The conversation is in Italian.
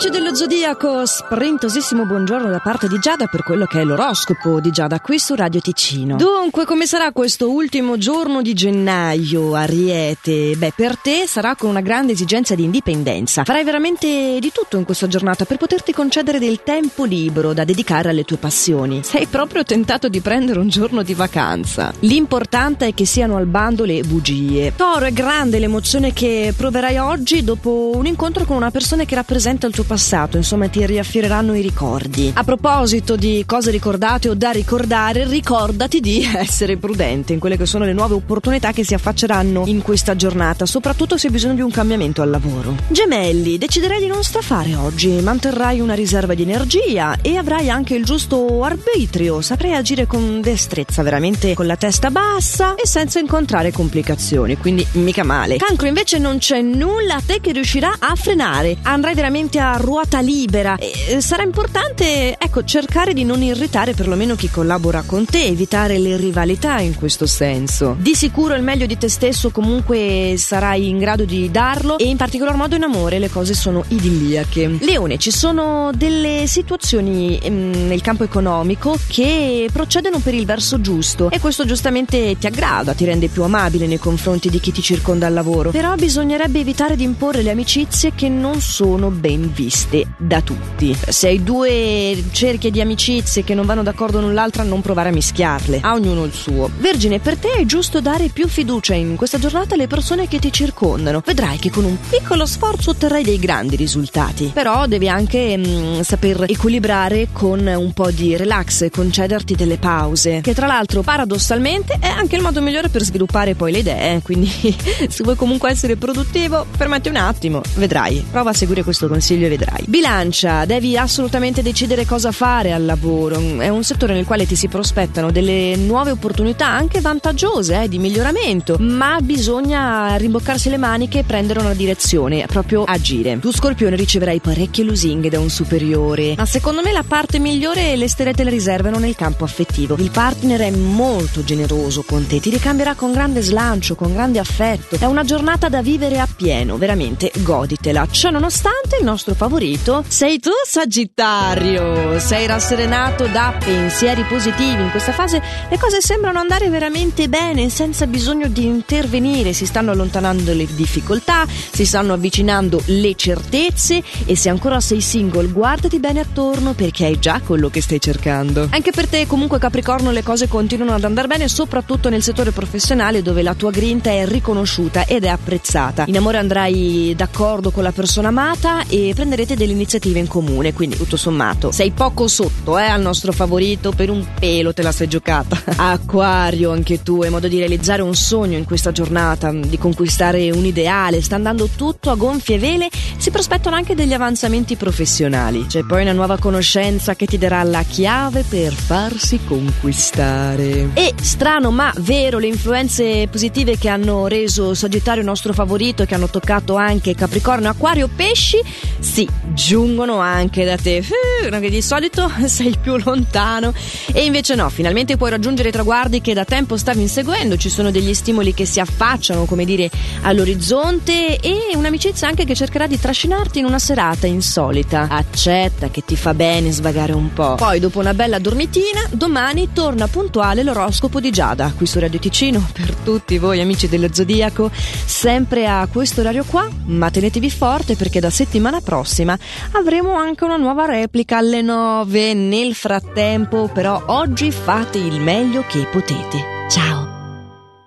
Amici dello Zodiaco, sprintosissimo buongiorno da parte di Giada per quello che è l'oroscopo di Giada qui su Radio Ticino. Dunque, come sarà questo ultimo giorno di gennaio, Ariete? Beh, per te sarà con una grande esigenza di indipendenza. Farai veramente di tutto in questa giornata per poterti concedere del tempo libero da dedicare alle tue passioni. Sei proprio tentato di prendere un giorno di vacanza. L'importante è che siano al bando le bugie. Toro, è grande l'emozione che proverai oggi dopo un incontro con una persona che rappresenta il tuo passato, insomma ti riaffioreranno i ricordi. A proposito di cose ricordate o da ricordare, ricordati di essere prudente in quelle che sono le nuove opportunità che si affacceranno in questa giornata, soprattutto se hai bisogno di un cambiamento al lavoro. Gemelli, deciderai di non strafare oggi, manterrai una riserva di energia e avrai anche il giusto arbitrio, saprai agire con destrezza, veramente con la testa bassa e senza incontrare complicazioni, quindi mica male. Cancro invece non c'è nulla a te che riuscirà a frenare, andrai veramente a ruota libera. E sarà importante, ecco, cercare di non irritare perlomeno chi collabora con te, evitare le rivalità in questo senso. Di sicuro il meglio di te stesso comunque sarai in grado di darlo e in particolar modo in amore le cose sono idilliache. Leone, ci sono delle situazioni ehm, nel campo economico che procedono per il verso giusto e questo giustamente ti aggrada, ti rende più amabile nei confronti di chi ti circonda al lavoro. Però bisognerebbe evitare di imporre le amicizie che non sono ben viste da tutti. Se hai due cerchie di amicizie che non vanno d'accordo l'un l'altra, non provare a mischiarle. A ognuno il suo. Vergine, per te è giusto dare più fiducia in questa giornata alle persone che ti circondano. Vedrai che con un piccolo sforzo otterrai dei grandi risultati. Però devi anche mh, mm, saper equilibrare con un po' di relax e concederti delle pause. Che tra l'altro, paradossalmente, è anche il modo migliore per sviluppare poi le idee. Quindi, se vuoi comunque essere produttivo, fermati un attimo, vedrai. Prova a seguire questo consiglio vedrai. Bilancia, devi assolutamente decidere cosa fare al lavoro. È un settore nel quale ti si prospettano delle nuove opportunità anche vantaggiose eh, di miglioramento, ma bisogna rimboccarsi le maniche e prendere una direzione, proprio agire. Tu Scorpione riceverai parecchie lusinghe da un superiore, ma secondo me la parte migliore le stelle te le riservano nel campo affettivo. Il partner è molto generoso con te, ti ricambierà con grande slancio, con grande affetto. È una giornata da vivere appieno, veramente goditela. Ciò nonostante il nostro favorito sei tu Sagittario, sei rasserenato da pensieri positivi. In questa fase le cose sembrano andare veramente bene senza bisogno di intervenire, si stanno allontanando le difficoltà, si stanno avvicinando le certezze e se ancora sei single guardati bene attorno perché hai già quello che stai cercando. Anche per te comunque Capricorno le cose continuano ad andare bene soprattutto nel settore professionale dove la tua grinta è riconosciuta ed è apprezzata. In amore andrai d'accordo con la persona amata e prenderete delle iniziative in comune, quindi tutto sommato sei poco sotto eh, al nostro favorito, per un pelo te la sei giocata. Acquario, anche tu, hai modo di realizzare un sogno in questa giornata, di conquistare un ideale, sta andando tutto a gonfie vele, si prospettano anche degli avanzamenti professionali. C'è poi una nuova conoscenza che ti darà la chiave per farsi conquistare. E strano ma vero, le influenze positive che hanno reso Sagittario nostro favorito e che hanno toccato anche Capricorno, Acquario, Pesci, sì, giungono anche da te, eh, che di solito sei più lontano. E invece no, finalmente puoi raggiungere i traguardi che da tempo stavi inseguendo, ci sono degli stimoli che si affacciano, come dire, all'orizzonte e un'amicizia anche che cercherà di trascinarti in una serata insolita. Accetta che ti fa bene svagare un po'. Poi, dopo una bella dormitina, domani torna puntuale l'oroscopo di Giada, qui su Radio Ticino, per tutti voi amici dello Zodiaco, sempre a questo orario qua, ma tenetevi forte perché da settimana prossima avremo anche una nuova replica alle 9. Nel frattempo, però, oggi fate il meglio che potete. Ciao!